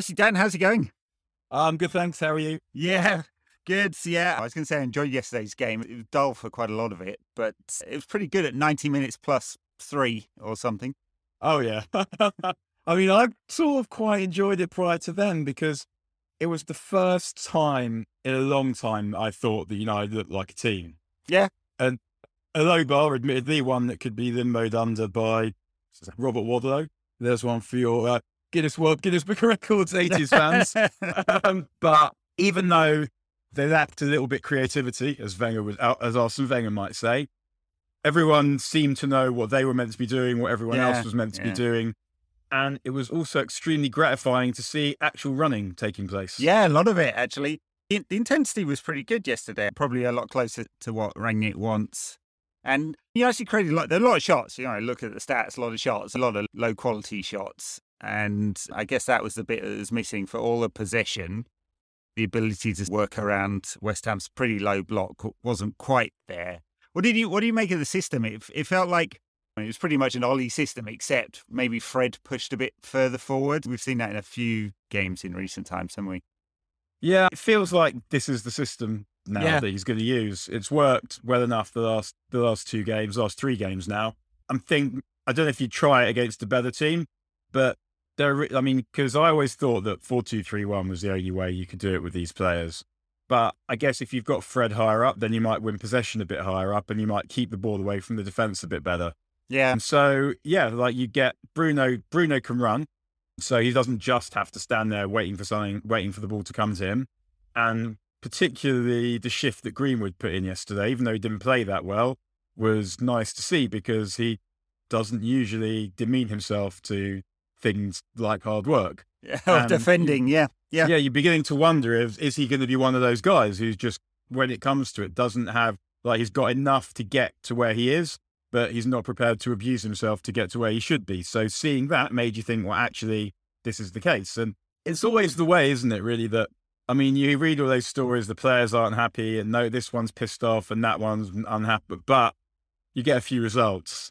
Righty, Dan, how's it going? I'm good, thanks. How are you? Yeah, good. Yeah, I was going to say I enjoyed yesterday's game. It was dull for quite a lot of it, but it was pretty good at 90 minutes plus three or something. Oh, yeah. I mean, I sort of quite enjoyed it prior to then because it was the first time in a long time I thought that United looked like a team. Yeah. And a low bar, admittedly, one that could be limboed under by Robert Wadlow. There's one for your uh, Guinness World Guinness Book of Records 80s fans. um, but even though they lacked a little bit creativity, as Wenger was, uh, as Arsene Wenger might say, everyone seemed to know what they were meant to be doing, what everyone Yeah, else was meant to yeah. be doing. And it was also extremely gratifying to see actual running taking place. yeah, a lot of it, actually. The, the intensity was pretty good yesterday, probably a lot closer to what Rangnick wants. And you actually created a lot, there are a lot of shots. You know, look at the stats, a lot of shots, a lot of low quality shots. And I guess that was the bit that was missing for all the possession. The ability to work around West Ham's pretty low block wasn't quite there. What did you What do you make of the system? It, it felt like it was pretty much an Ole system, except maybe Fred pushed a bit further forward. We've seen that in a few games in recent times, haven't we? Yeah, it feels like this is the system now Yeah. that he's going to use. It's worked well enough the last the last two games, last three games now. I'm think I don't know if you try it against a better team, but there. I mean, because I always thought that four two three one was the only way you could do it with these players. But I guess if you've got Fred higher up, then you might win possession a bit higher up, and you might keep the ball away from the defense a bit better. Yeah, And so, yeah, like you get Bruno. Bruno can run, so he doesn't just have to stand there waiting for something, waiting for the ball to come to him. And particularly the shift that Greenwood put in yesterday, even though he didn't play that well, was nice to see because he doesn't usually demean himself to things like hard work. yeah. Um, defending. Yeah, yeah, Yeah, you're beginning to wonder if is he going to be one of those guys who's just when it comes to it doesn't have like he's got enough to get to where he is, but he's not prepared to abuse himself to get to where he should be. So seeing that made you think, well, actually, this is the case, and it's always the way, isn't it? Really, that I mean, you read all those stories, the players aren't happy, and no, this one's pissed off, and that one's unhappy, but you get a few results,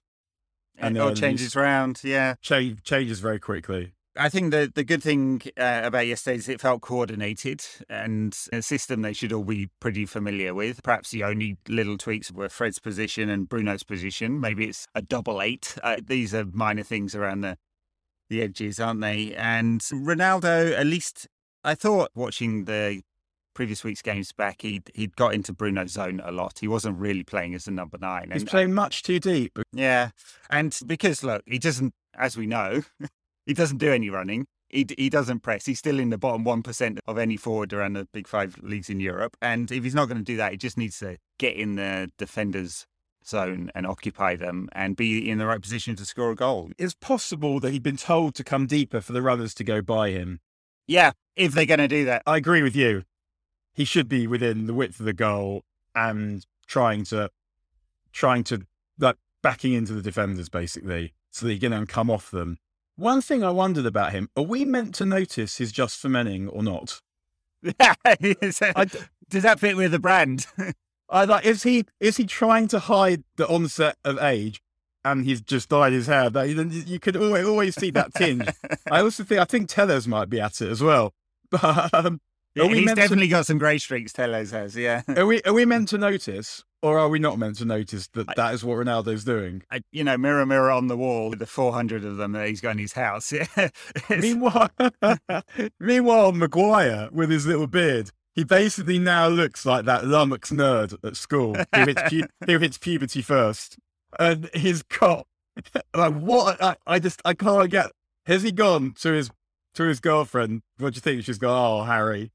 and it all then you changes around. Yeah, change changes very quickly. I think the the good thing uh, about yesterday is it felt coordinated and a system they should all be pretty familiar with. Perhaps the only little tweaks were Fred's position and Bruno's position. Maybe it's a double eight. Uh, these are minor things around the the edges, aren't they? And Ronaldo, at least I thought watching the previous week's games back, he he'd got into Bruno's zone a lot. He wasn't really playing as a number nine. He's And uh, playing much too deep. yeah, and because look, he doesn't, as we know, he doesn't do any running. He he doesn't press. He's still in the bottom one percent of any forward around the big five leagues in Europe. And if he's not going to do that, he just needs to get in the defenders' zone and occupy them and be in the right position to score a goal. It's possible that he'd been told to come deeper for the runners to go by him. Yeah, if they're going to do that. I agree with you. He should be within the width of the goal and trying to, trying to, like, backing into the defenders basically, so that he can then come off them. One thing I wondered about him: Are we meant to notice his just for menning or not? Does that fit with the brand? I like is he is he trying to hide the onset of age, and he's just dyed his hair? That you, could always, always see that tinge. I also think I think Telles might be at it as well. But um, Are we he's meant to- definitely got some grey streaks. Telles has, yeah. are we are we meant to notice, or are we not meant to notice that that is what Ronaldo's doing? I, you know, mirror, mirror on the wall the 400 of them that he's got in his house. Yeah. Meanwhile, meanwhile, Maguire with his little beard, he basically now looks like that lummox nerd at school who hits, pu- who hits puberty first, and he's got like what? I, I just I can't get. Has he gone to his to his girlfriend? What do you think? She's gone. Oh, Harry,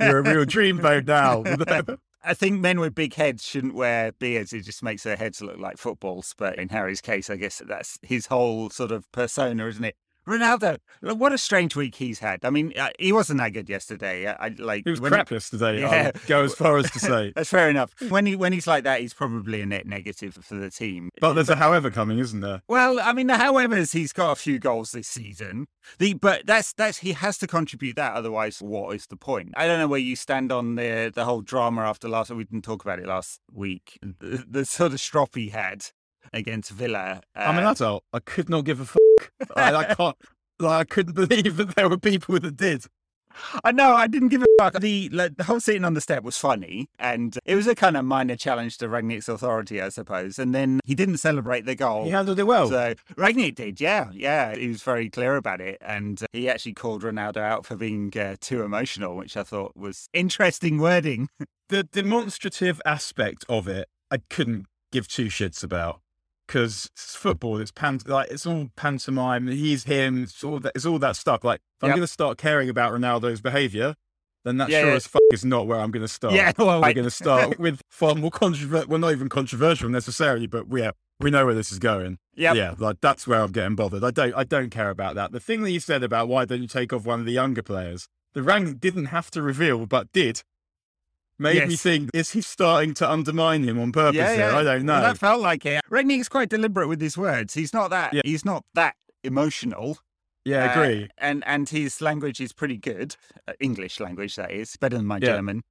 you're a real dream dreamboat now. I think men with big heads shouldn't wear beards. It just makes their heads look like footballs. But in Harry's case, I guess that's his whole sort of persona, isn't it? Ronaldo, what a strange week he's had. I mean, uh, he wasn't that good yesterday. I, like He was crap yesterday. Yeah. I go as far as to say. That's fair enough. When he when he's like that, he's probably a net negative for the team. But there's a however coming, isn't there? Well, I mean, the however, is he's got a few goals this season. The but that's that's he has to contribute that. Otherwise, what is the point? I don't know where you stand on the the whole drama after last. We didn't talk about it last week. The, the sort of strop he had against Villa. Uh, I'm an adult. I could not give a fuck. I, I can't. Like I couldn't believe that there were people that did. I know I didn't give a fuck. The like, the whole sitting on the step was funny, and it was a kind of minor challenge to Rangnick's authority, I suppose. And then he didn't celebrate the goal. He handled it well. So Rangnick did, yeah, yeah. He was very clear about it, and uh, he actually called Ronaldo out for being uh, too emotional, which I thought was interesting wording. the demonstrative aspect of it, I couldn't give two shits about because it's football. It's pan- like it's all pantomime. He's him. It's all that. It's all that stuff. Like if I'm Yep. going to start caring about Ronaldo's behaviour, then that Yeah, sure yeah. as fuck is not where I'm going to start. Yeah, well, we're going to start with far more controversial. Well, not even controversial necessarily, but yeah, we know where this is going. Yep. Yeah, like that's where I'm getting bothered. I don't. I don't care about that. The thing that you said about why don't you take off one of the younger players, the rank didn't have to reveal, but did. Made me think: Is he starting to undermine him on purpose? here? I don't know. Well, that felt like it. Rangnick's quite deliberate with his words. He's not that. Yeah. He's not that emotional. yeah, I Uh, agree. and and his language is pretty good, uh, English language that is, better than my Yeah. German.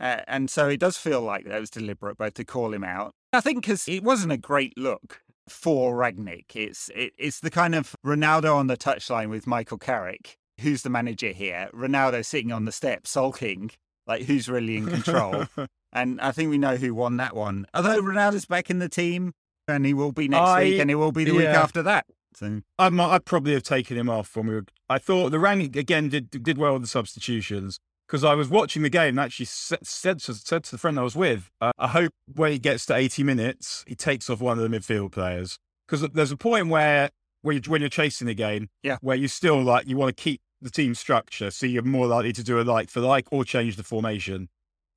Uh, and so it does feel like that was deliberate, both to call him out. I think because it wasn't a great look for Rangnick. It's it, it's the kind of Ronaldo on the touchline with Michael Carrick, who's the manager here. Ronaldo sitting on the step sulking, like who's really in control. and I think we know who won that one. Although Ronaldo's back in the team, and he will be next I- week, and he will be the week after that. So I might, I'd probably have taken him off when we were. I thought the Rangnick did did well with the substitutions because I was watching the game and actually said, said, to, said to the friend I was with, uh, I hope when he gets to 80 minutes, he takes off one of the midfield players because there's a point where when you're, when you're chasing the game, Yeah. where you still like you want to keep the team structure, so you're more likely to do a like for like or change the formation.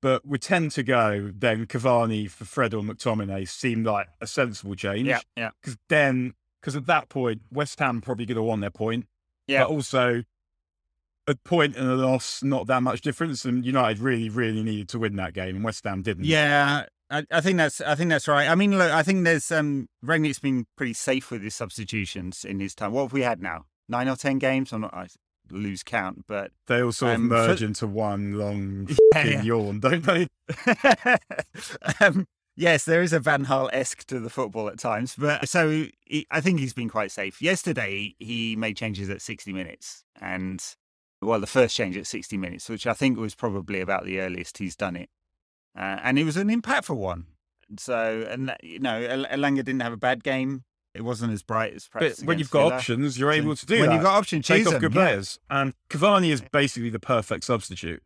But we tend to go, then Cavani for Fred or McTominay seemed like a sensible change yeah, yeah, because then because at that point West Ham probably could have won their point. Yeah. But also a point and a loss, not that much difference, and United really, really needed to win that game, and West Ham didn't. Yeah, I, I think that's I think that's right. I mean, look, I think there's um Rangnick's been pretty safe with his substitutions in his time. What have we had now? Nine or ten games? I'm not. I lose count, but They all sort of Um, for- merge into one long Yeah, fucking yeah. yawn, don't they? um, yes, there is a Van Gaal esque to the football at times. But so he, I think he's been quite safe. Yesterday, he made changes at 60 minutes, and well, the first change at 60 minutes, which I think was probably about the earliest he's done it, uh, and it was an impactful one. So, and you know, El- Elanga didn't have a bad game. It wasn't as bright as But when you've got Villa. options, you're able to do when that. you've got options, take off good players. And Cavani is basically the perfect substitute.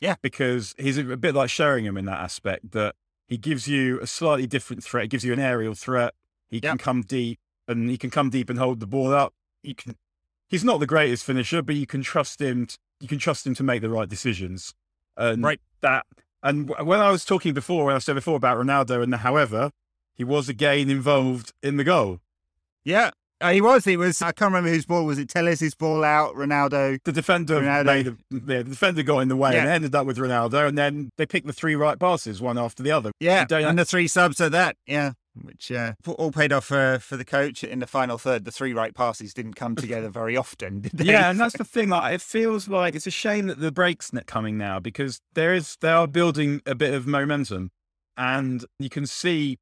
Yeah. Because he's a, a bit like Sheringham in that aspect that he gives you a slightly different threat. He gives you an aerial threat. He Yeah. can come deep and he can come deep and hold the ball up. You can. He's not the greatest finisher, but you can trust him. t you can trust him to make the right decisions. And Right. that. And w- when I was talking before, when I said before about Ronaldo and the however, he was again involved in the goal. Yeah, uh, he was. He was. I can't remember whose ball was it. Telles' ball out. Ronaldo. the defender Ronaldo. made a, yeah, the defender got in the way Yeah. and ended up with Ronaldo, and then they picked the three right passes one after the other. Yeah, don't- and the three subs at that. Yeah, which uh, all paid off for for the coach in the final third. The three right passes didn't come together very often, did they? Yeah, and that's the thing. Like, it feels like it's a shame that the break's not coming now because there is they are building a bit of momentum, and you can see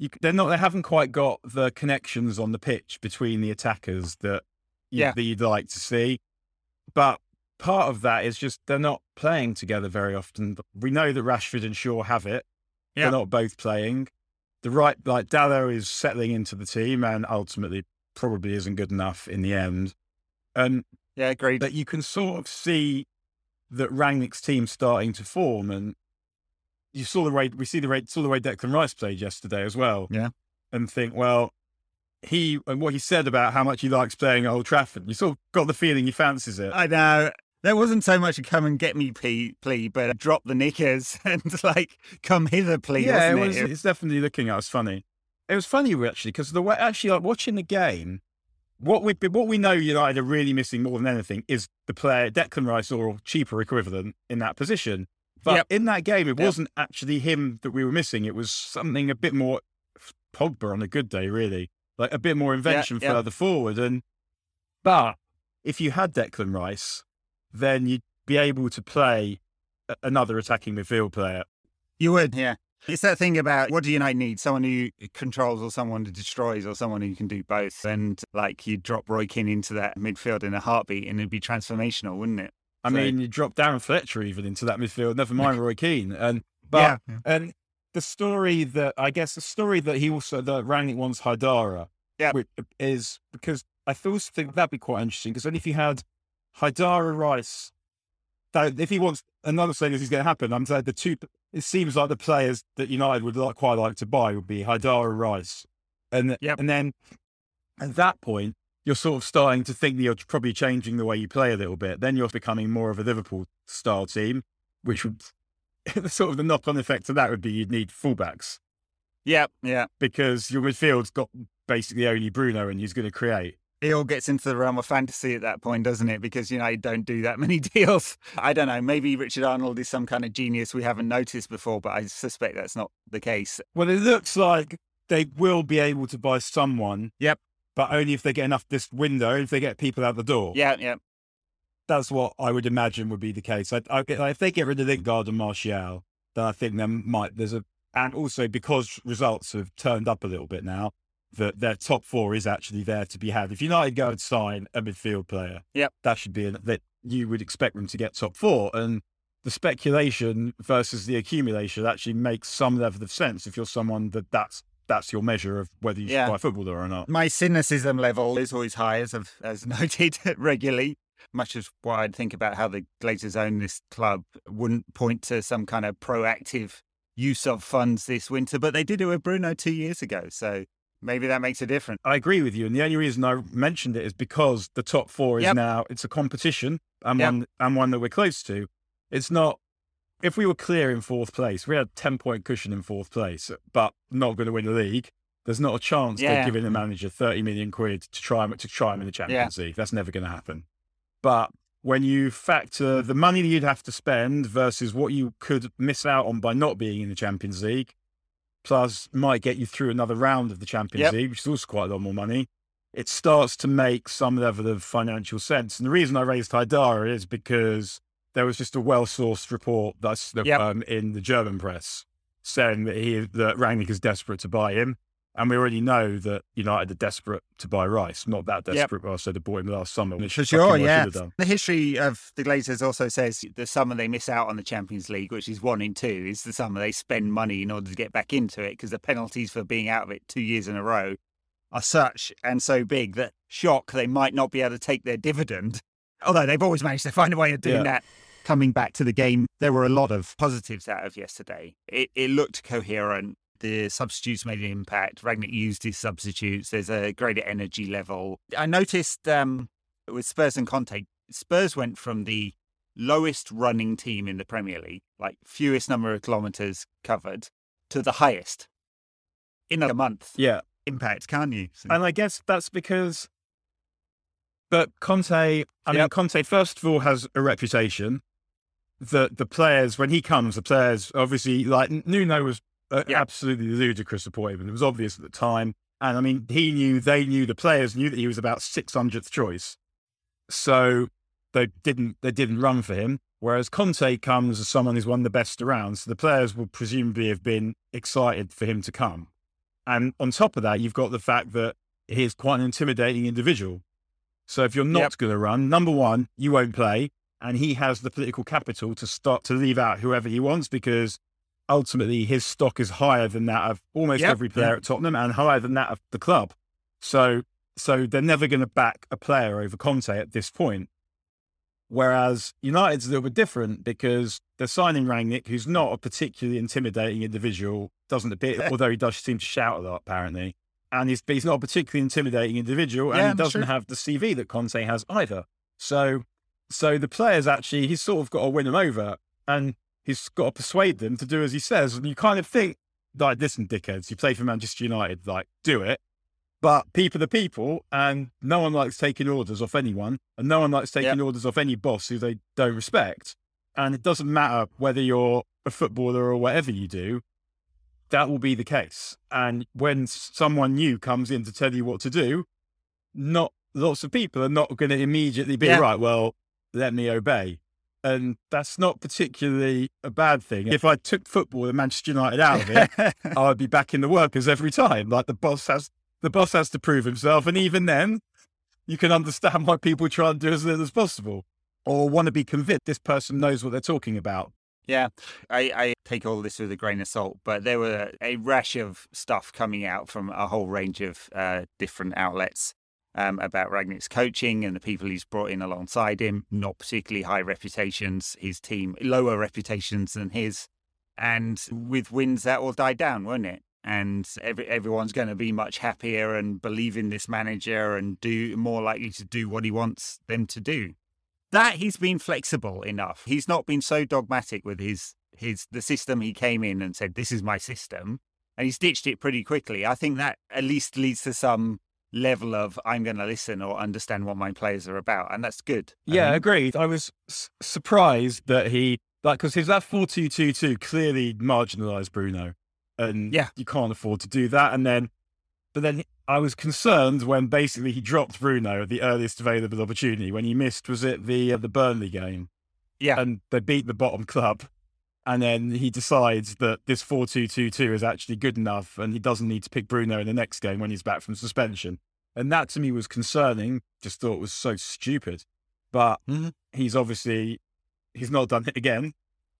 you they're not they haven't quite got the connections on the pitch between the attackers that you, Yeah. that you'd like to see, but. Part of that is just they're not playing together very often. We know that Rashford and Shaw have it. Yeah. They're not both playing. The right, like Dalot is settling into the team and ultimately probably isn't good enough in the end. And yeah, agreed. But you can sort of see that Rangnick's team starting to form, and you saw the way we see the way saw the way Declan Rice played yesterday as well. Yeah. and think, well, he and what he said about how much he likes playing at Old Trafford, you sort of got the feeling he fancies it. I know. There wasn't so much a come and get me plea, plea but drop the knickers and like come hither please. yeah, it was. it? It's definitely looking at us funny. It was funny actually because the way actually like watching the game, what we what we know United are really missing more than anything is the player Declan Rice or cheaper equivalent in that position. But Yep. in that game, it Yep. wasn't actually him that we were missing. It was something a bit more Pogba on a good day, really, like a bit more invention yeah. further forward. And but if you had Declan Rice, then you'd be able to play a- another attacking midfield player. You would, yeah. It's that thing about what do United need? Someone who controls or someone who destroys or someone who can do both. And like you drop Roy Keane into that midfield in a heartbeat and it'd be transformational, wouldn't it? I So- mean, you drop Darren Fletcher even into that midfield, never mind Roy Keane. And but yeah. and the story that I guess the story that he also that Rangnick wants Haidara, Yeah. which is because I also think that'd be quite interesting because then if you had Haidara Rice, that if he wants another thing is going to happen, I'm saying the two. It seems like the players that United would like, quite like to buy would be Haidara Rice, and Yep. and then at that point you're sort of starting to think that you're probably changing the way you play a little bit. Then you're becoming more of a Liverpool style team, which would sort of the knock on effect of that would be you'd need fullbacks Yeah. Yeah. because your midfield's got basically only Bruno and he's going to create. It all gets into the realm of fantasy at that point, doesn't it? Because United don't do that many deals. I don't know. Maybe Richard Arnold is some kind of genius we haven't noticed before, but I suspect that's not the case. Well, it looks like they will be able to buy someone. Yep. But only if they get enough this window, if they get people out the door. Yeah. Yeah. That's what I would imagine would be the case. I, I, if they get rid of Lingard and Martial, then I think there might, there's a, and also because results have turned up a little bit now, that their top four is actually there to be had. If United go and sign a midfield player, Yep. that should be, an, that you would expect them to get top four. And the speculation versus the accumulation actually makes some level of sense if you're someone that that's, that's your measure of whether you Yeah. should buy a footballer or not. My cynicism level is always high, as I've as noted regularly. Much as why I'd think about how the Glazers own this club wouldn't point to some kind of proactive use of funds this winter, but they did it with Bruno two years ago. So maybe that makes a difference. I agree with you, and the only reason I mentioned it is because the top four is Yep. now it's a competition and Yep. one and one that we're close to. It's not if we were clear in fourth place, we had a ten point cushion in fourth place, but not going to win the league. There's not a chance Yeah. they're giving the manager thirty million quid to try him to try him in the Champions League. That's never going to happen. But when you factor the money that you'd have to spend versus what you could miss out on by not being in the Champions League, plus might get you through another round of the Champions Yep. League, which is also quite a lot more money, it starts to make some level of financial sense. And the reason I raised Haidara is because there was just a well-sourced report that's Yep. um, in the German press saying that he that Rangnick is desperate to buy him. And we already know that United are desperate to buy Rice. Not that Yep. desperate, but I said they bought him last summer. Which For sure, yeah. should have done. The history of the Glazers also says the summer they miss out on the Champions League, which is one in two, is the summer they spend money in order to get back into it because the penalties for being out of it two years in a row are such and so big that shock they might not be able to take their dividend. Although they've always managed to find a way of doing Yeah. that. Coming back to the game, there were a lot of positives out of yesterday. It, it looked coherent. The substitutes made an impact. Rangnick used his substitutes. There's a greater energy level. I noticed um, with Spurs and Conte, Spurs went from the lowest running team in the Premier League, like fewest number of kilometres covered, to the highest in a month. Yeah. Impact, can't you? So- And I guess that's because, but Conte, I mean, Conte, first of all, has a reputation that the players, when he comes, the players obviously, like Nuno was uh, Yeah. absolutely ludicrous appointment. It was obvious at the time. And I mean, he knew, they knew, the players knew that he was about 600th choice. So they didn't, they didn't run for him. Whereas Conte comes as someone who's won the best around. So the players would presumably have been excited for him to come. And on top of that, you've got the fact that he is quite an intimidating individual. So if you're not Yep. going to run, number one, you won't play. And he has the political capital to start to leave out whoever he wants because ultimately his stock is higher than that of almost Yep. every player at Tottenham and higher than that of the club. So so they're never going to back a player over Conte at this point. Whereas United's a little bit different because they're signing Rangnick, who's not a particularly intimidating individual, doesn't appear, although he does seem to shout a lot, apparently. And he's, he's not a particularly intimidating individual, and Yeah, he doesn't sure. have the CV that Conte has either. So, so the players actually, he's sort of got to win them over, and he's got to persuade them to do as he says. And you kind of think, like, listen, dickheads, you play for Manchester United, like, do it. But people are people, and no one likes taking orders off anyone, and no one likes taking orders off any boss who they don't respect. And it doesn't matter whether you're a footballer or whatever you do, that will be the case. And when someone new comes in to tell you what to do, not lots of people are not going to immediately be Yeah. right. Well, let me obey. And that's not particularly a bad thing. If I took football and Manchester United out of it, I'd be back in the workers every time. Like the boss has the boss has to prove himself. And even then, you can understand why people try and do as little as possible or want to be convinced this person knows what they're talking about. Yeah, I, I, take all this with a grain of salt, but there were a rash of stuff coming out from a whole range of uh, different outlets um, about Rangnick's coaching and the people he's brought in alongside him. Not particularly high reputations, his team lower reputations than his. And with wins, that will die down, won't it? And every, everyone's going to be much happier and believe in this manager and do more likely to do what he wants them to do. That he's been flexible enough. He's not been so dogmatic with his his the system he came in and said this is my system, and he's ditched it pretty quickly. I think that at least leads to some level of I'm going to listen or understand what my players are about, and that's good. Yeah, agreed. I was s- surprised that he like because his that four two two two clearly marginalised Bruno, and yeah, you can't afford to do that. And then, but then I was concerned when basically he dropped Bruno at the earliest available opportunity when he missed was it the uh, the Burnley game, yeah, and they beat the bottom club. And then he decides that this 4 2 2 2 is actually good enough and he doesn't need to pick Bruno in the next game when he's back from suspension. And that to me was concerning. Just thought was so stupid. But mm-hmm. he's obviously, he's not done it again.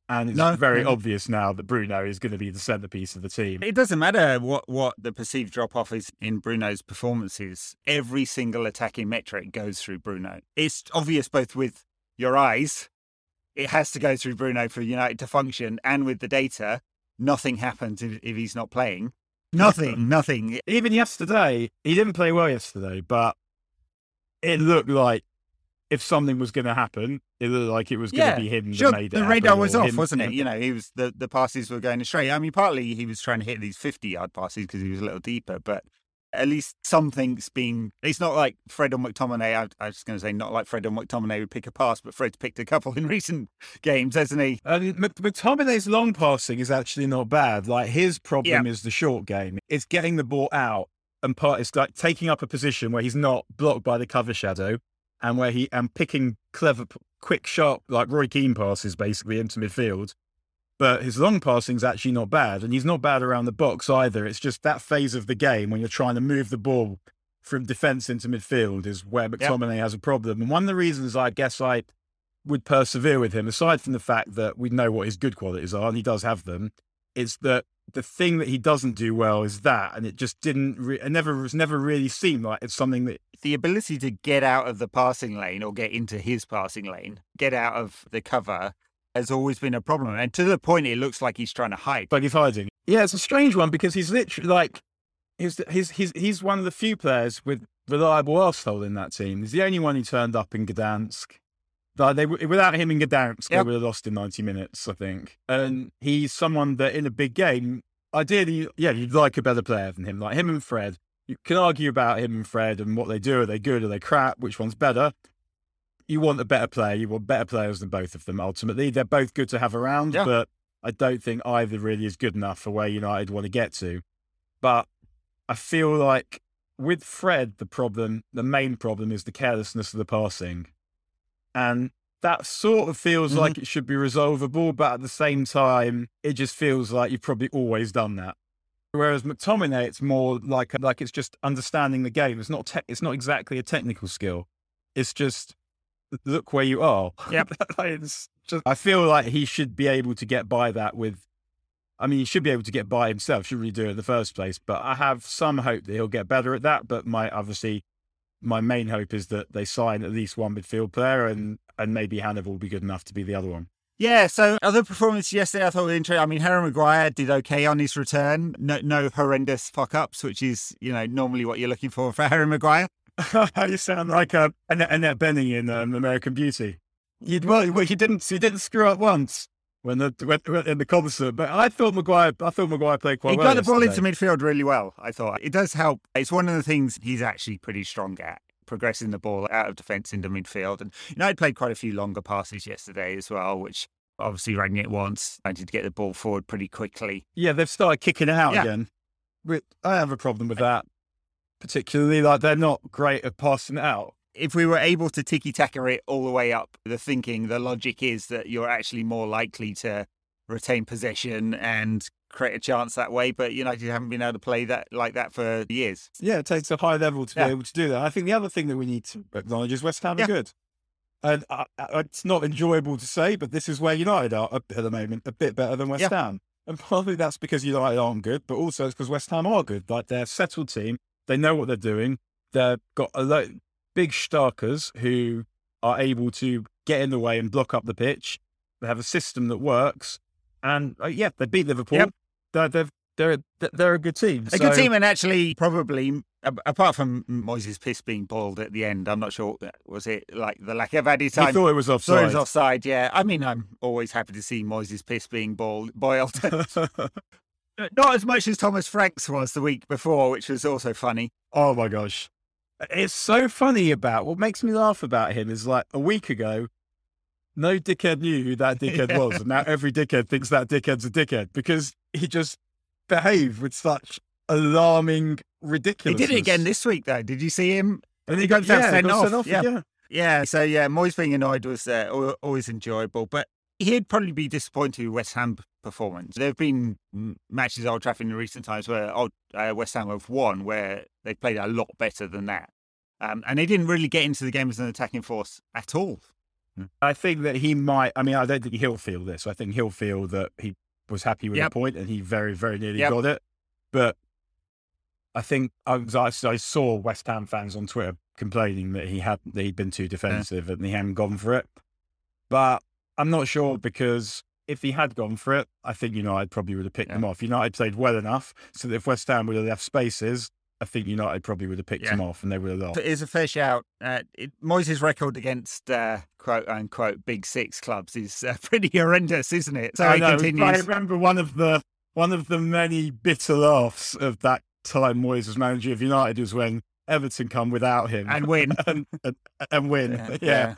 And it's no, very no. obvious now that Bruno is going to be the centerpiece of the team. It doesn't matter what, what the perceived drop off is in Bruno's performances. Every single attacking metric goes through Bruno. It's obvious both with your eyes it has to go through Bruno for United to function. And with the data, nothing happens if, if he's not playing. Nothing, nothing. Even yesterday, he didn't play well yesterday, but it looked like if something was going to happen, it looked like it was going yeah, to be him sure, that made it. The radar was off, him, wasn't it? You know, he was the, the passes were going astray. I mean, partly he was trying to hit these fifty yard passes because he was a little deeper, but at least something's been. It's not like Fred or McTominay. I, I was going to say not like Fred or McTominay would pick a pass, but Fred's picked a couple in recent games, hasn't he? Uh, McTominay's long passing is actually not bad. Like his problem yeah. is the short game. It's getting the ball out and part. It's like taking up a position where he's not blocked by the cover shadow, and where he and picking clever, quick, sharp, like Roy Keane passes basically into midfield but his long passing's actually not bad, and he's not bad around the box either. It's just that phase of the game when you're trying to move the ball from defence into midfield is where McTominay yep. has a problem. And one of the reasons I guess I would persevere with him, aside from the fact that we know what his good qualities are, and he does have them, is that the thing that he doesn't do well is that, and it just didn't. Re- it never was never really seemed like it's something that the ability to get out of the passing lane or get into his passing lane, get out of the cover, has always been a problem. And to the point, it looks like he's trying to hide. But he's hiding. Yeah, it's a strange one because he's literally like, he's, he's, he's, he's one of the few players with reliable arsehole in that team. He's the only one who turned up in Gdansk. Like they, without him in Gdansk, yep. they would have lost in 90 minutes, I think. And he's someone that in a big game, ideally, yeah, you'd like a better player than him. Like him and Fred. You can argue about him and Fred and what they do. Are they good? Are they crap? Which one's better? You want a better player. You want better players than both of them. Ultimately, they're both good to have around, yeah. but I don't think either really is good enough for where United want to get to. But I feel like with Fred, the problem, the main problem is the carelessness of the passing, and that sort of feels mm-hmm. like it should be resolvable. But at the same time, it just feels like you've probably always done that. Whereas McTominay, it's more like like it's just understanding the game. It's not te- it's not exactly a technical skill. It's just look where you are. Yeah. just, I feel like he should be able to get by that with, I mean, he should be able to get by himself, should really do it in the first place. But I have some hope that he'll get better at that. But my, obviously, my main hope is that they sign at least one midfield player and, and maybe Hannibal will be good enough to be the other one. Yeah, so other performances yesterday I thought were interesting. I mean, Harry Maguire did okay on his return. No, no horrendous fuck ups, which is, you know, normally what you're looking for for Harry Maguire. you sound like uh, Annette, Annette Bening in um, American Beauty. You well, he didn't he didn't screw up once when the when, in the concert. But I thought Maguire I thought Maguire played quite he well. He got the ball into midfield really well. I thought it does help. It's one of the things he's actually pretty strong at progressing the ball out of defence into midfield. And you know, I played quite a few longer passes yesterday as well, which obviously rang it once. I to get the ball forward pretty quickly. Yeah, they've started kicking it out yeah. again. I have a problem with that particularly. Like they're not great at passing out. if we were able to tiki taka it all the way up, the thinking, the logic is that you're actually more likely to retain possession and create a chance that way. But United haven't been able to play that like that for years. Yeah, it takes a high level to Yeah. be able to do that. I think the other thing that we need to acknowledge is West Ham Yeah. are good. And uh, uh, it's not enjoyable to say, but this is where United are at the moment, a bit better than West Yeah. Ham. And partly that's because United aren't good, but also it's because West Ham are good. Like they're a settled team, they know what they're doing. They've got a lot big starkers who are able to get in the way and block up the pitch. They have a system that works, and uh, yeah, they beat Liverpool. Yep. They're, they're they're they're a good team. A good team, and actually, probably apart from Moyes' piss being boiled at the end, I'm not sure. Was it like the lack of added He time? thought it was offside. Thought it was offside. Yeah, I mean, I'm always happy to see Moyes' piss being boiled. boiled. Not as much as Thomas Frank's was the week before, which was also funny. oh my gosh. It's so funny about what makes me laugh about him is like a week ago, no dickhead knew who that dickhead Yeah. was. And now every dickhead thinks that dickhead's a dickhead because he just behaved with such alarming ridiculousness. He did it again this week, though. Did you see him? And he got got, yeah, sent off, off. yeah. Yeah. Yeah. So yeah, Moyes being annoyed was uh, always enjoyable, but he'd probably be disappointed with West Ham performance. There have been matches at Old Trafford in recent times where Old, uh, West Ham have won, where they played a lot better than that, um, and they didn't really get into the game as an attacking force at all. I think that he might. I mean, I don't think he'll feel this. I think he'll feel that he was happy with Yep. the point and he very, very nearly Yep. got it. But I think I, was, I, I saw West Ham fans on Twitter complaining that he had that he'd been too defensive and he hadn't gone for it. But I'm not sure because if he had gone for it, I think United probably would have picked Yeah. them off. United played well enough so that if West Ham would have left spaces, I think United probably would have picked Yeah. them off and they would have lost. It is a fair shout. Uh, it, Moyes' record against uh, quote unquote big six clubs is uh, pretty horrendous, isn't it? So I know. I remember one of the one of the many bitter laughs of that time Moyes was manager of United was when Everton come without him and win. and, and, and win. Yeah, Yeah.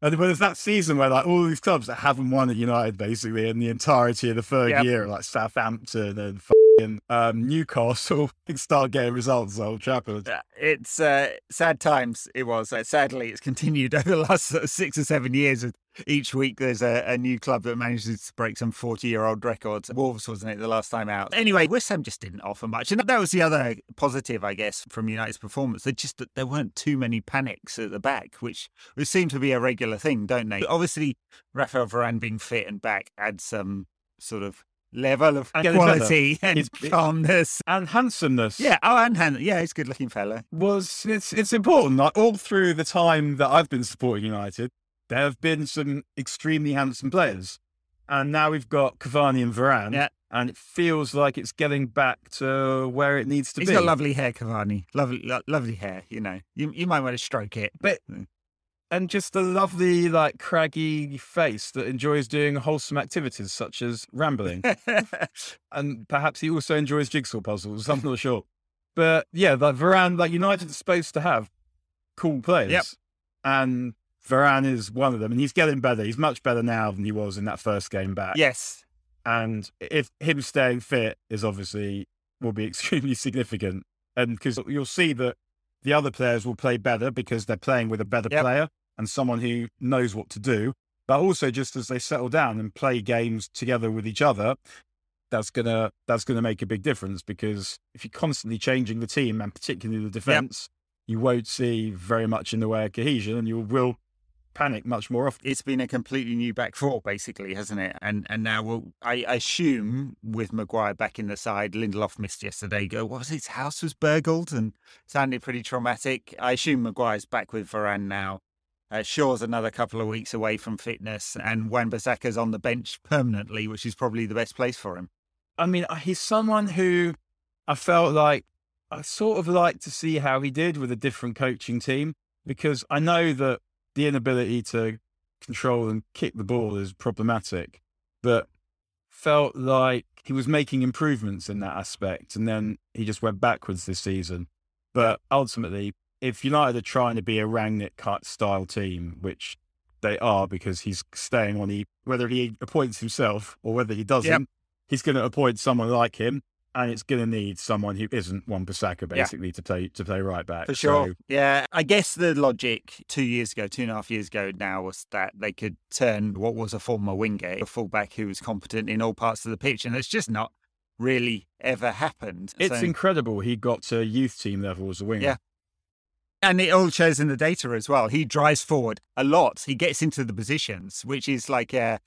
And was that season where like all these clubs that haven't won at United basically in the entirety of the third Yep. year, like Southampton and fucking um, Newcastle, start getting results Old Trafford. It's uh, sad times. It was. Uh, sadly, it's continued over the last sort of six or seven years. Each week, there's a, a new club that manages to break some 40 year old records. Wolves, wasn't it, the last time out? Anyway, West Ham just didn't offer much. And that was the other positive, I guess, from United's performance. They just there weren't too many panics at the back, which would seem to be a regular thing, don't they? Obviously, Rafael Varane being fit and back adds some sort of level of And quality and He's- calmness. And handsomeness. Yeah, oh, and Han- yeah, he's a good looking fella. was it's it's important. Like all through the time that I've been supporting United, there have been some extremely handsome players, and now we've got Cavani and Varane, Yeah. and it feels like it's getting back to where it needs to He's be. He's got lovely hair, Cavani. Lovely, lo- lovely hair. You know, you you might want to stroke it. but and just a lovely, like craggy face that enjoys doing wholesome activities such as rambling. and perhaps he also enjoys jigsaw puzzles. I'm not sure, but yeah, like Varane, like United is supposed to have cool players, Yep. and Varane is one of them, and he's getting better. He's much better now than he was in that first game back. yes, and if him staying fit is obviously will be extremely significant, and because you'll see that the other players will play better because they're playing with a better Yep. player and someone who knows what to do. But also, just as they settle down and play games together with each other, that's gonna that's gonna make a big difference. Because if you're constantly changing the team and particularly the defense, you won't see very much in the way of cohesion, and you will panic much more often. it's been a completely new back four, basically, hasn't it? And and now we'll, I assume with Maguire back in the side, Lindelof missed yesterday. Go, what was? His house was burgled and sounded pretty traumatic. I assume Maguire's back with Varane now. Uh, Shaw's another couple of weeks away from fitness, and Wan-Bissaka's on the bench permanently, which is probably the best place for him. I mean, uh, he's someone who I felt like I sort of like to see how he did with a different coaching team because I know that the inability to control and kick the ball is problematic, but felt like he was making improvements in that aspect. And then he just went backwards this season. But ultimately, if United are trying to be a Rangnick cut style team, which they are because he's staying on, he, whether he appoints himself or whether he doesn't, he's going to appoint someone like him. And it's going to need someone who isn't Wan Bissaka basically to play to play right back For sure. So, yeah. I guess the logic two years ago, two and a half years ago now was that they could turn what was a former winger, a fullback who was competent in all parts of the pitch. And it's just not really ever happened. it's So- incredible he got to youth team level as a winger. Yeah. and it all shows in the data as well. He drives forward a lot. He gets into the positions, which is like a,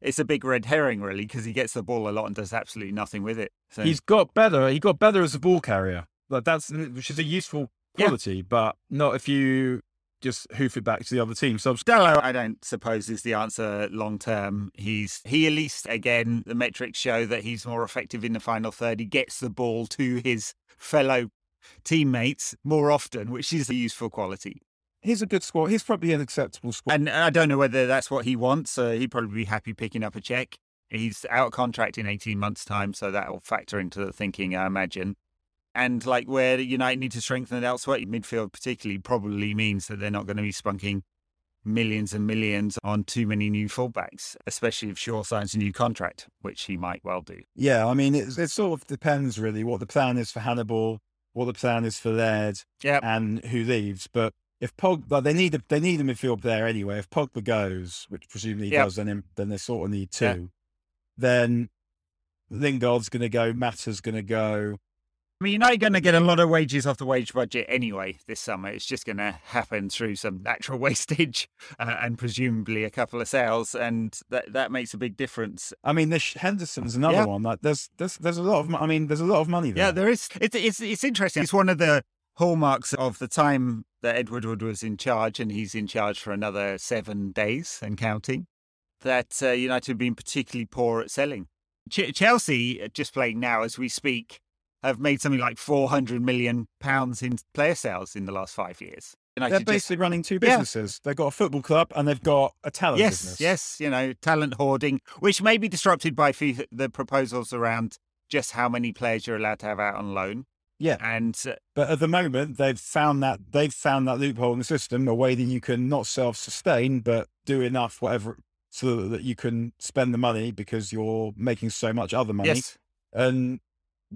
it's a big red herring, really, because he gets the ball a lot and does absolutely nothing with it. So He's got better. He got better as a ball carrier. Like that's which is a useful Yeah. quality, but not if you just hoof it back to the other team. So Stello, I don't suppose is the answer long term. He's he at least again the metrics show that he's more effective in the final third. He gets the ball to his fellow teammates more often, which is a useful quality. He's a good squad. He's probably an acceptable squad. And I don't know whether that's what he wants. Uh, he'd probably be happy picking up a check. He's out of contract in 18 months' time, so that'll factor into the thinking, I imagine. And like where United need to strengthen it elsewhere, midfield particularly probably means that they're not going to be spunking millions and millions on too many new fullbacks, especially if Shaw signs a new contract, which he might well do. Yeah, I mean, it, it sort of depends really what the plan is for Hannibal, what the plan is for Laird, Yep. and who leaves. But if Pog, like they need a, they need a midfield there anyway. If Pogba goes, which presumably he Yep. does, then him- then they sort of need two. Yeah. Then Lingard's going to go, Mata's going to go. I mean, you're not going to get a lot of wages off the wage budget anyway this summer. It's just going to happen through some natural wastage uh, and presumably a couple of sales, and that that makes a big difference. I mean, this Henderson's another Yeah. one. Like there's there's there's a lot of I mean, there's a lot of money there. Yeah, there is. It's it's it's interesting. It's one of the hallmarks of the time that Edward Wood was in charge, and he's in charge for another seven days and counting. That uh, United have been particularly poor at selling. Ch- Chelsea, uh, just playing now as we speak, have made something like four hundred million pounds in player sales in the last five years. United They're just- basically running two Yeah. businesses. They've got a football club and they've got a talent yes, business. yes, you know, talent hoarding, which may be disrupted by the proposals around just how many players you're allowed to have out on loan. Yeah. And uh, But at the moment, they've found that they've found that loophole in the system, a way that you can not self-sustain, but do enough, whatever, so that you can spend the money because you're making so much other money. yes, And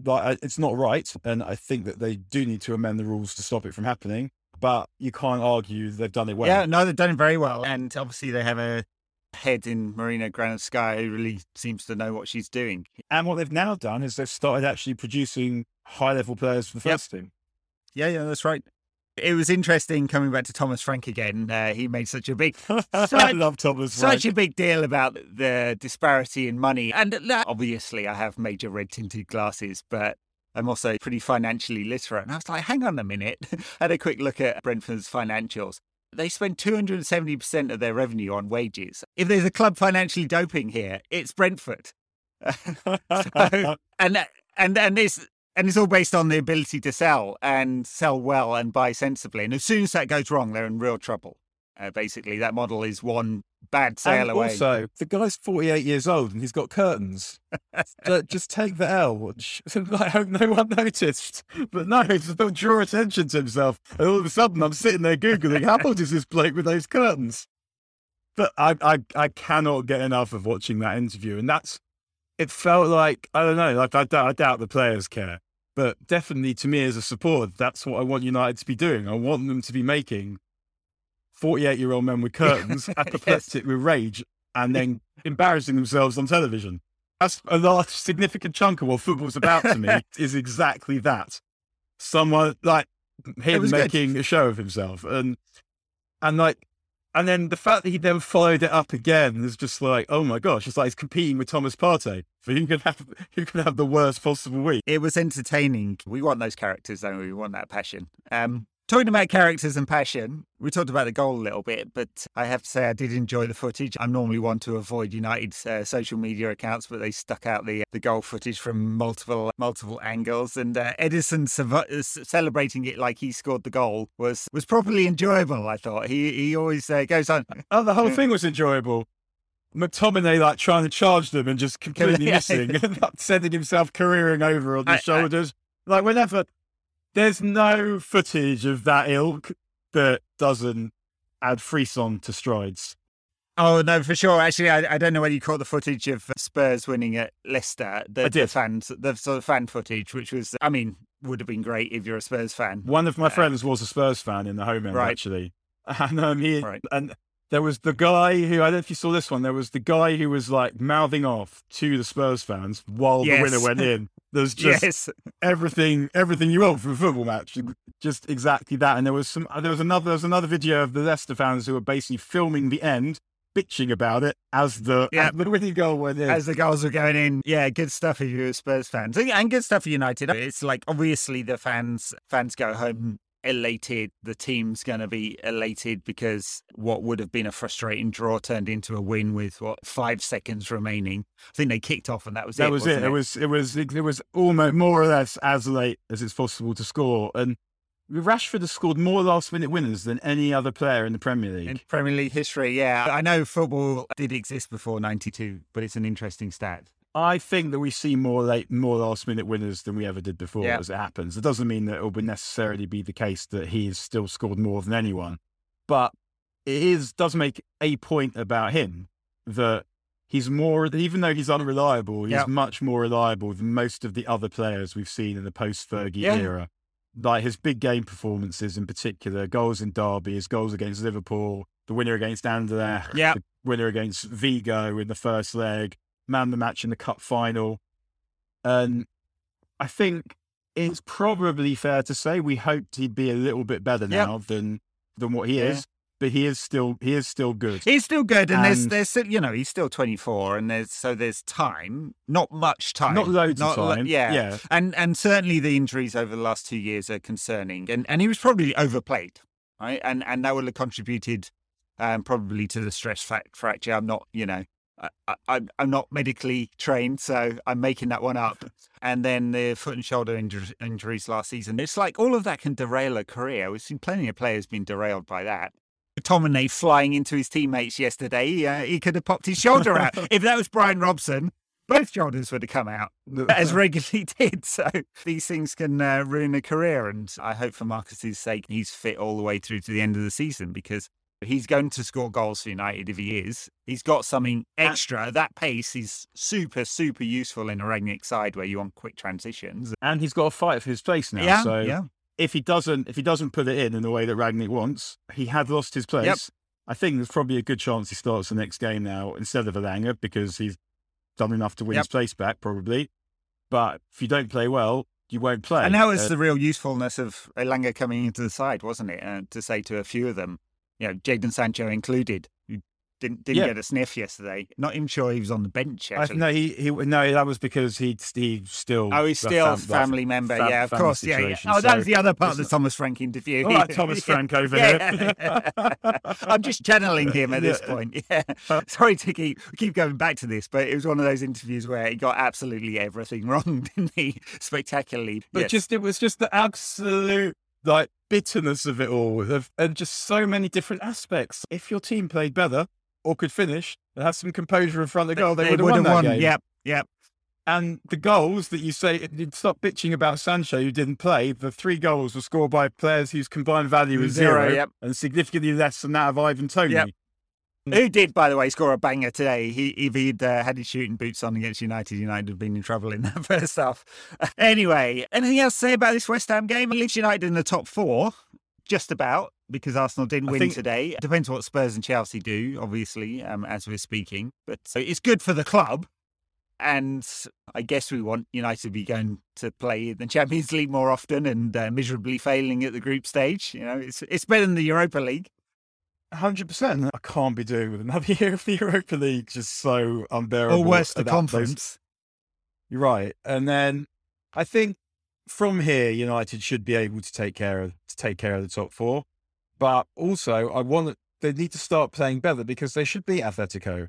like, it's not right. And I think that they do need to amend the rules to stop it from happening. But you can't argue they've done it well. Yeah, no, they've done it very well. And obviously, they have a head in Marina Granovskaya who really seems to know what she's doing. And what they've now done is they've started actually producing high-level players for the Yep. first team. Yeah, yeah, that's right. It was interesting coming back to Thomas Frank again. Uh, he made such a big, I Such- love Thomas. such a big deal about the disparity in money. And that, obviously, I have major red tinted glasses, but I'm also pretty financially literate. And I was like, hang on a minute. I had a quick look at Brentford's financials. They spend 270% of their revenue on wages. If there's a club financially doping here, it's Brentford. So- and and and it's and it's all based on the ability to sell and sell well and buy sensibly. And as soon as that goes wrong, they're in real trouble. Uh, basically, that model is one bad sale and away. also, the guy's 48 years old and he's got curtains. So just take the L. Which, I hope no one noticed. But no, it's to draw attention to himself. And all of a sudden, I'm sitting there Googling, how old is this bloke with those curtains? But I, I, I cannot get enough of watching that interview. And that's, it felt like, I don't know, like I, doubt- I doubt the players care. But definitely to me as a supporter, that's what I want United to be doing. I want them to be making 48 year old men with curtains, apoplectic with rage, and then embarrassing themselves on television. That's a large, significant chunk of what football's about to me is exactly that. Someone like him was good. making a show of himself. And, and like, and then the fact that he then followed it up again is just like, oh my gosh, it's like he's competing with Thomas Partey for who can have who can have the worst possible week. It was entertaining. We want those characters, don't we? We want that passion. Um, talking about characters and passion, we talked about the goal a little bit, but I have to say I did enjoy the footage. I'm normally one to avoid United's uh, social media accounts, but they stuck out the the goal footage from multiple multiple angles, and uh, Edinson uh, celebrating it like he scored the goal was was properly enjoyable. I thought he he always uh, goes on. Oh, the whole thing was enjoyable. McTominay like trying to charge them and just completely missing and sending himself careering over on the I- I- shoulders. like whenever there's no footage of that ilk that doesn't add frisson to strides. Oh no, for sure. Actually, I, I don't know whether you caught the footage of Spurs winning at Leicester. The, I did. the fans, the sort of fan footage, which was, I mean, would have been great if you're a Spurs fan. One of my Uh, friends was a Spurs fan in the home end, Right. actually. And um, he, Right. and there was the guy who I don't know if you saw this one. There was the guy who was like mouthing off to the Spurs fans while the winner went in. There's just yes, everything, everything you want from a football match, just exactly that. And there was some, there was another, there was another video of the Leicester fans who were basically filming the end, bitching about it as the Yeah. as the winning goal went in. as the goals were going in, yeah, good stuff if you're a Spurs fan, and and good stuff for United. It's like obviously the fans fans go home elated. The team's going to be elated because what would have been a frustrating draw turned into a win with what five seconds remaining. I think they kicked off and that was that it. was wasn't it. It was it was it was almost more or less as late as it's possible to score. And Rashford has scored more last minute winners than any other player in the Premier League. in Premier League history. Yeah, I know football did exist before '92, but it's an interesting stat. I think that we see more late, more last minute winners than we ever did before Yeah. as it happens. It doesn't mean that it will necessarily be the case that he has still scored more than anyone, but it is does make a point about him that he's more, even though he's unreliable, he's Yeah. much more reliable than most of the other players we've seen in the post Fergie Yeah. era. Like his big game performances in particular, goals in Derby, his goals against Liverpool, the winner against Anderlecht, Yeah. the winner against Vigo in the first leg, man the match in the cup final. And I think it's probably fair to say we hoped he'd be a little bit better now than than what he Yeah. is. But he is still he is still good. He's still good, and, there's And- there's still, you know he's still 24, and there's so there's time, not much time, Not loads Not of lo- time. yeah. yeah. and and certainly the injuries over the last two years are concerning, and and he was probably overplayed, right, and and that would have contributed, um, probably to the stress fact fracture. I'm not, you know. I, I, I'm- not medically trained, so I'm making that one up. And then the foot and shoulder injur- injuries last season. It's like all of that can derail a career. We've seen plenty of players being derailed by that. McTominay flying into his teammates yesterday, uh, he could have popped his shoulder out. if that was Brian Robson, both shoulders would have come out as regularly did. So these things can uh, ruin a career. And I hope for Marcus's sake, he's fit all the way through to the end of the season because he's going to score goals for United if he is. He's got something extra. That pace is super, super useful in a Rangnick side where you want quick transitions. and he's got a fight for his place now. yeah, so yeah. if he doesn't if he doesn't put it in in the way that Rangnick wants, he had lost his place. Yep. I think there's probably a good chance he starts the next game now instead of Elanga because he's done enough to win Yep. his place back, probably. But if you don't play well, you won't play. And that was Uh, the real usefulness of Elanga coming into the side, wasn't it? Uh, to say to a few of them, you know, Jadon Sancho included, who didn't didn't Yeah. get a sniff yesterday. Not even sure he was on the bench. I, no, he, he no, that was because he he still. Oh, he's still a fam- family member. fam- yeah, of course. Yeah, yeah. Oh, that was the other part of the Thomas Frank interview. All right, Thomas Frank over here. I'm just channeling him at this point. Yeah. Sorry to keep keep going back to this, but it was one of those interviews where he got absolutely everything wrong, didn't he? Spectacularly. But Yes. just it was just the absolute like bitterness of it all, of, and just so many different aspects. If your team played better or could finish and have some composure in front of the goal, they, would have won that game. Yep, yep. And the goals that you say, you'd stop bitching about Sancho, who didn't play. The three goals were scored by players whose combined value is Zero, zero, yep. and significantly less than that of Ivan Toney. Yep. Who did, by the way, score a banger today? He, if he'd uh, had his shooting boots on against United, United would have been in trouble in that first half. anyway, anything else to say about this West Ham game? Leeds United in the top four, just about, because Arsenal didn't I win think- today. Depends what Spurs and Chelsea do, obviously, um, as we're speaking. But so it's good for the club. And I guess we want United to be going to play in the Champions League more often and uh, miserably failing at the group stage. You know, it's it's better than the Europa League. Hundred percent. I can't be doing with another year of the Europa League. Just so unbearable. Or worse, the at that- those- conference. You're right. And then I think from here, United should be able to take care of to take care of the top four. But also, I want they need to start playing better because they should beat Atletico.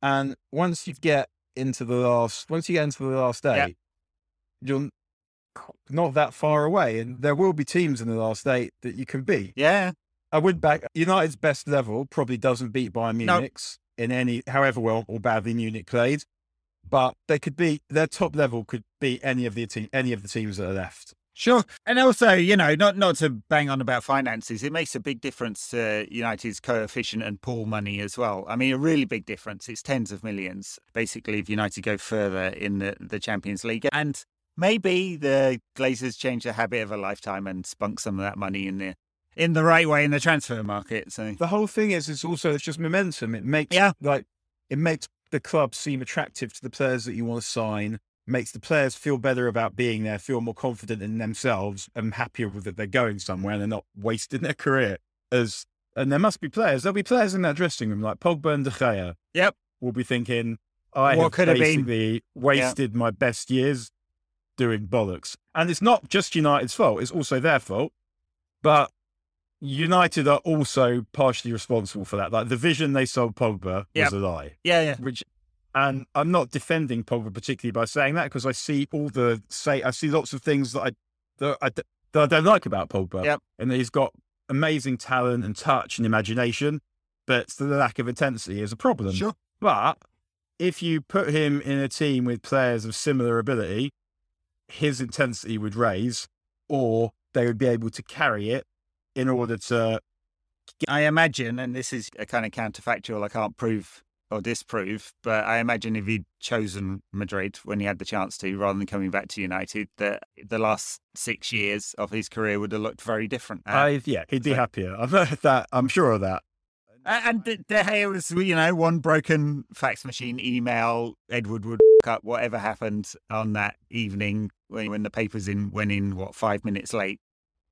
And once you get into the last, once you get into the last Yeah. eight, you're not that far away, and there will be teams in the last eight that you can beat. Yeah. I would back United's best level probably doesn't beat Bayern No. In any, however well or badly Munich played, but they could beat their top level could beat any of the te- any of the teams that are left. Sure. And also, you know, not not to bang on about finances, it makes a big difference to United's coefficient and pool money as well. I mean, a really big difference. It's tens of millions, basically, if United go further in the, the Champions League. And maybe the Glazers change the habit of a lifetime and spunk some of that money in the in the right way in the transfer market. So the whole thing is, it's also it's just momentum. It makes yeah. like it makes the club seem attractive to the players that you want to sign makes the players feel better about being there, feel more confident in themselves, and happier with that they're going somewhere and they're not wasting their career. As and there must be players. There'll be players in that dressing room like Pogba and De Gea. Yep, will be thinking, I what have could basically have wasted my best years doing bollocks. And it's not just United's fault; it's also their fault. But United are also partially responsible for that. Like the vision they sold Pogba yep. was a lie. Yeah, yeah. Which and I'm not defending Pogba particularly by saying that because I see all the say I see lots of things that I that I, that I don't like about Pogba. Yep. And he's got amazing talent and touch and imagination, but the lack of intensity is a problem. Sure. But if you put him in a team with players of similar ability, his intensity would raise, or they would be able to carry it in order to. I imagine, and this is a kind of counterfactual. I can't prove or disprove, but I imagine if he'd chosen Madrid when he had the chance to, rather than coming back to United, that the last six years of his career would have looked very different. Uh, yeah, he'd be so, happier. I'm that. I'm sure of that. And De Gea was, you know, one broken fax machine email. Ed Woodward up whatever happened on that evening when, when the papers in went in what five minutes late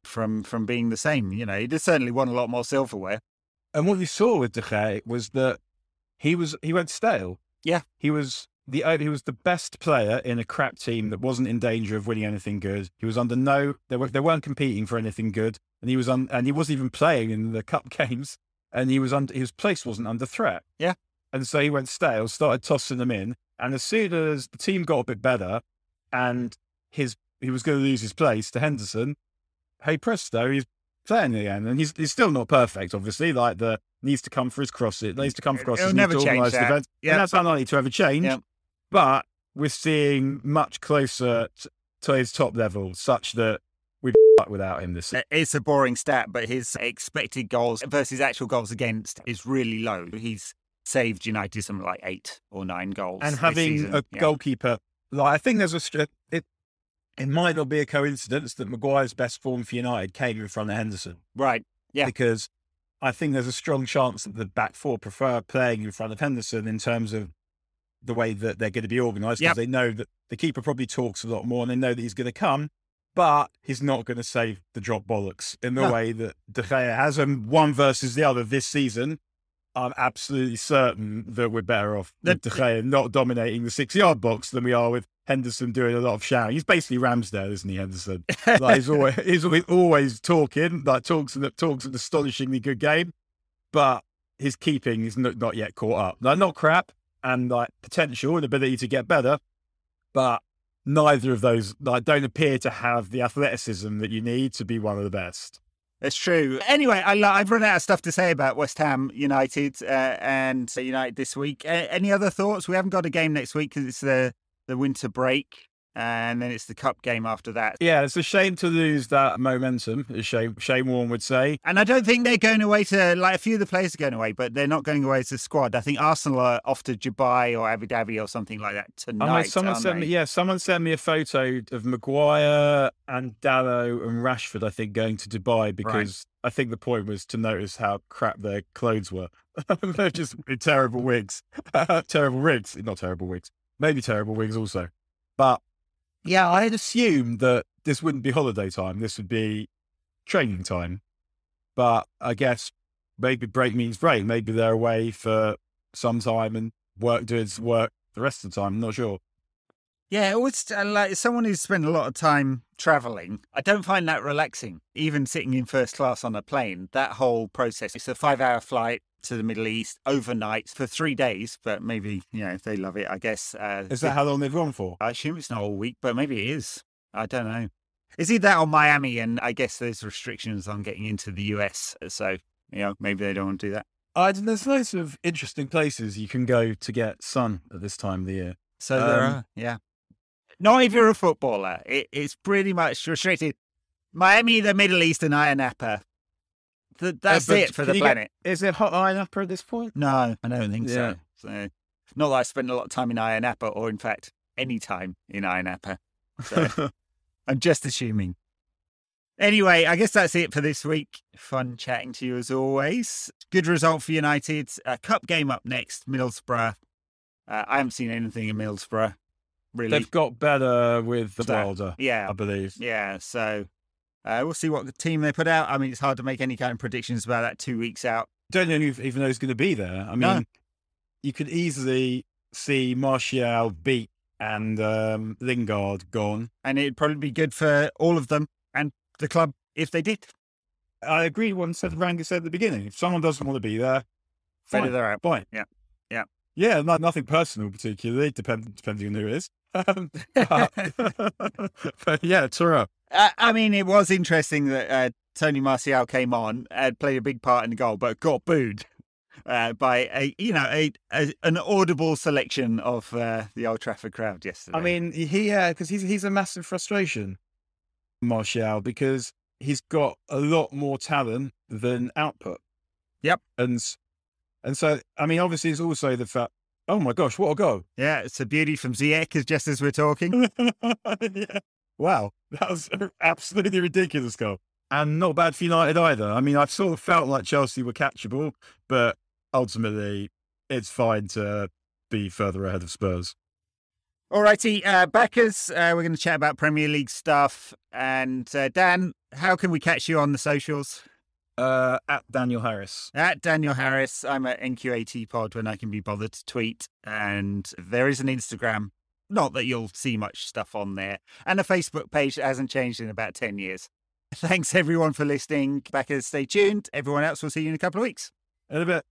from from being the same. You know, he just certainly won a lot more silverware. And what you saw with De Gea was that he was he went stale. Yeah, he was the he was the best player in a crap team that wasn't in danger of winning anything good. He was under no they were they weren't competing for anything good, and he was on and he wasn't even playing in the cup games, and he was under his place wasn't under threat. Yeah, and so he went stale, started tossing them in, and as soon as the team got a bit better, and his he was going to lose his place to Henderson, hey presto, he's playing again, and he's he's still not perfect, obviously. Like the needs to come for his cross. It needs to come for crosses, It'll never to change that. defense, yep. and that's unlikely to ever change. Yep. But we're seeing much closer t- to his top level, such that we'd without him this. It's a boring stat, but his expected goals versus actual goals against is really low. He's saved United something like eight or nine goals, and having a yeah. goalkeeper. Like I think there's a it might not be a coincidence that Maguire's best form for United came in front of Henderson. Right. Yeah. Because I think there's a strong chance that the back four prefer playing in front of Henderson in terms of the way that they're going to be organised because yep. they know that the keeper probably talks a lot more and they know that he's going to come, but he's not going to save the drop bollocks in the no. way that De Gea has. And one versus the other this season, I'm absolutely certain that we're better off with De Gea not dominating the six yard box than we are with Henderson doing a lot of shouting. He's basically Ramsdale, isn't he, Henderson? like he's always he's always talking, like talks and talks an astonishingly good game, but his keeping is not, not yet caught up. Like not crap and like potential and ability to get better, but neither of those like don't appear to have the athleticism that you need to be one of the best. It's true. Anyway, I, have run out of stuff to say about West Ham United uh, and United this week. Uh, any other thoughts? We haven't got a game next week because it's the the winter break, and then it's the cup game after that. Yeah, it's a shame to lose that momentum. A shame, shame one would say. And I don't think they're going away to like a few of the players are going away, but they're not going away as a squad. I think Arsenal are off to Dubai or Abu Dhabi or something like that tonight. Someone sent they? me, yeah, someone sent me a photo of Maguire and Dalot and Rashford. I think going to Dubai because. Right. I think the point was to notice how crap their clothes were. They're just terrible wigs, terrible wigs, not terrible wigs maybe terrible wings also. But yeah, I had assumed that this wouldn't be holiday time. This would be training time. But I guess maybe break means break. Maybe they're away for some time and work doing work the rest of the time. I'm not sure. Yeah, it was uh, like someone who's spent a lot of time traveling. I don't find that relaxing. Even sitting in first class on a plane, that whole process. It's a five hour flight to the Middle East overnight for three days, but maybe, you know, if they love it, I guess. Uh, is that how long they've gone for? I assume it's not all week, but maybe it is. I don't know. Is either that or Miami? And I guess there's restrictions on getting into the US. So, you know, maybe they don't want to do that. Uh, there's loads of interesting places you can go to get sun at this time of the year. So there um, are, yeah. Not if you're a footballer. It, it's pretty much restricted. Miami, the Middle East, and Ayia Napa. Th- that's but it for the you get- planet. Is it hot iron upper at this point? No, I don't think Yeah. so. So, not that I spend a lot of time in Ayia Napa, or in fact, any time in Ayia Napa. So, I'm just assuming. Anyway, I guess that's it for this week. Fun chatting to you as always. Good result for United. A cup game up next, Middlesbrough. Uh, I haven't seen anything in Middlesbrough, really. They've got better with the Wilder, yeah, I believe. yeah. So uh, we'll see what the team they put out. I mean, it's hard to make any kind of predictions about that two weeks out. Don't know if, even know who's going to be there. I mean, No. you could easily see Martial beat and um, Lingard gone. And it'd probably be good for all of them and the club if they did. I agree with what said Ranga said at the beginning. If someone doesn't want to be there, Better fine. they're out. Fine. Yeah. Yeah. Yeah, not, nothing personal particularly, depend, depending on who it is. Um, but, but yeah, Toro. Uh, I mean, it was interesting that uh, Tony Martial came on and played a big part in the goal, but got booed uh, by a you know a, a an audible selection of uh, the Old Trafford crowd yesterday. I mean, he because he's he's a massive frustration, Martial, because he's got a lot more talent than output. Yep. and and so I mean, obviously, it's also the fact. Oh my gosh, what a go! yeah, it's a beauty from Ziyech, as just as we're talking. yeah. Wow, that was an absolutely ridiculous goal, and not bad for United either. I mean, I've sort of felt like Chelsea were catchable, but ultimately, it's fine to be further ahead of Spurs. Alrighty, uh, backers, uh, we're going to chat about Premier League stuff. And uh, Dan, how can we catch you on the socials? Uh, at Daniel Harris. At Daniel Harris, I'm at NQAT Pod when I can be bothered to tweet. And there is an Instagram. Not that you'll see much stuff on there. And a Facebook page that hasn't changed in about 10 years. Thanks everyone for listening. Back Backers, stay tuned. Everyone else, we'll see you in a couple of weeks. In a bit.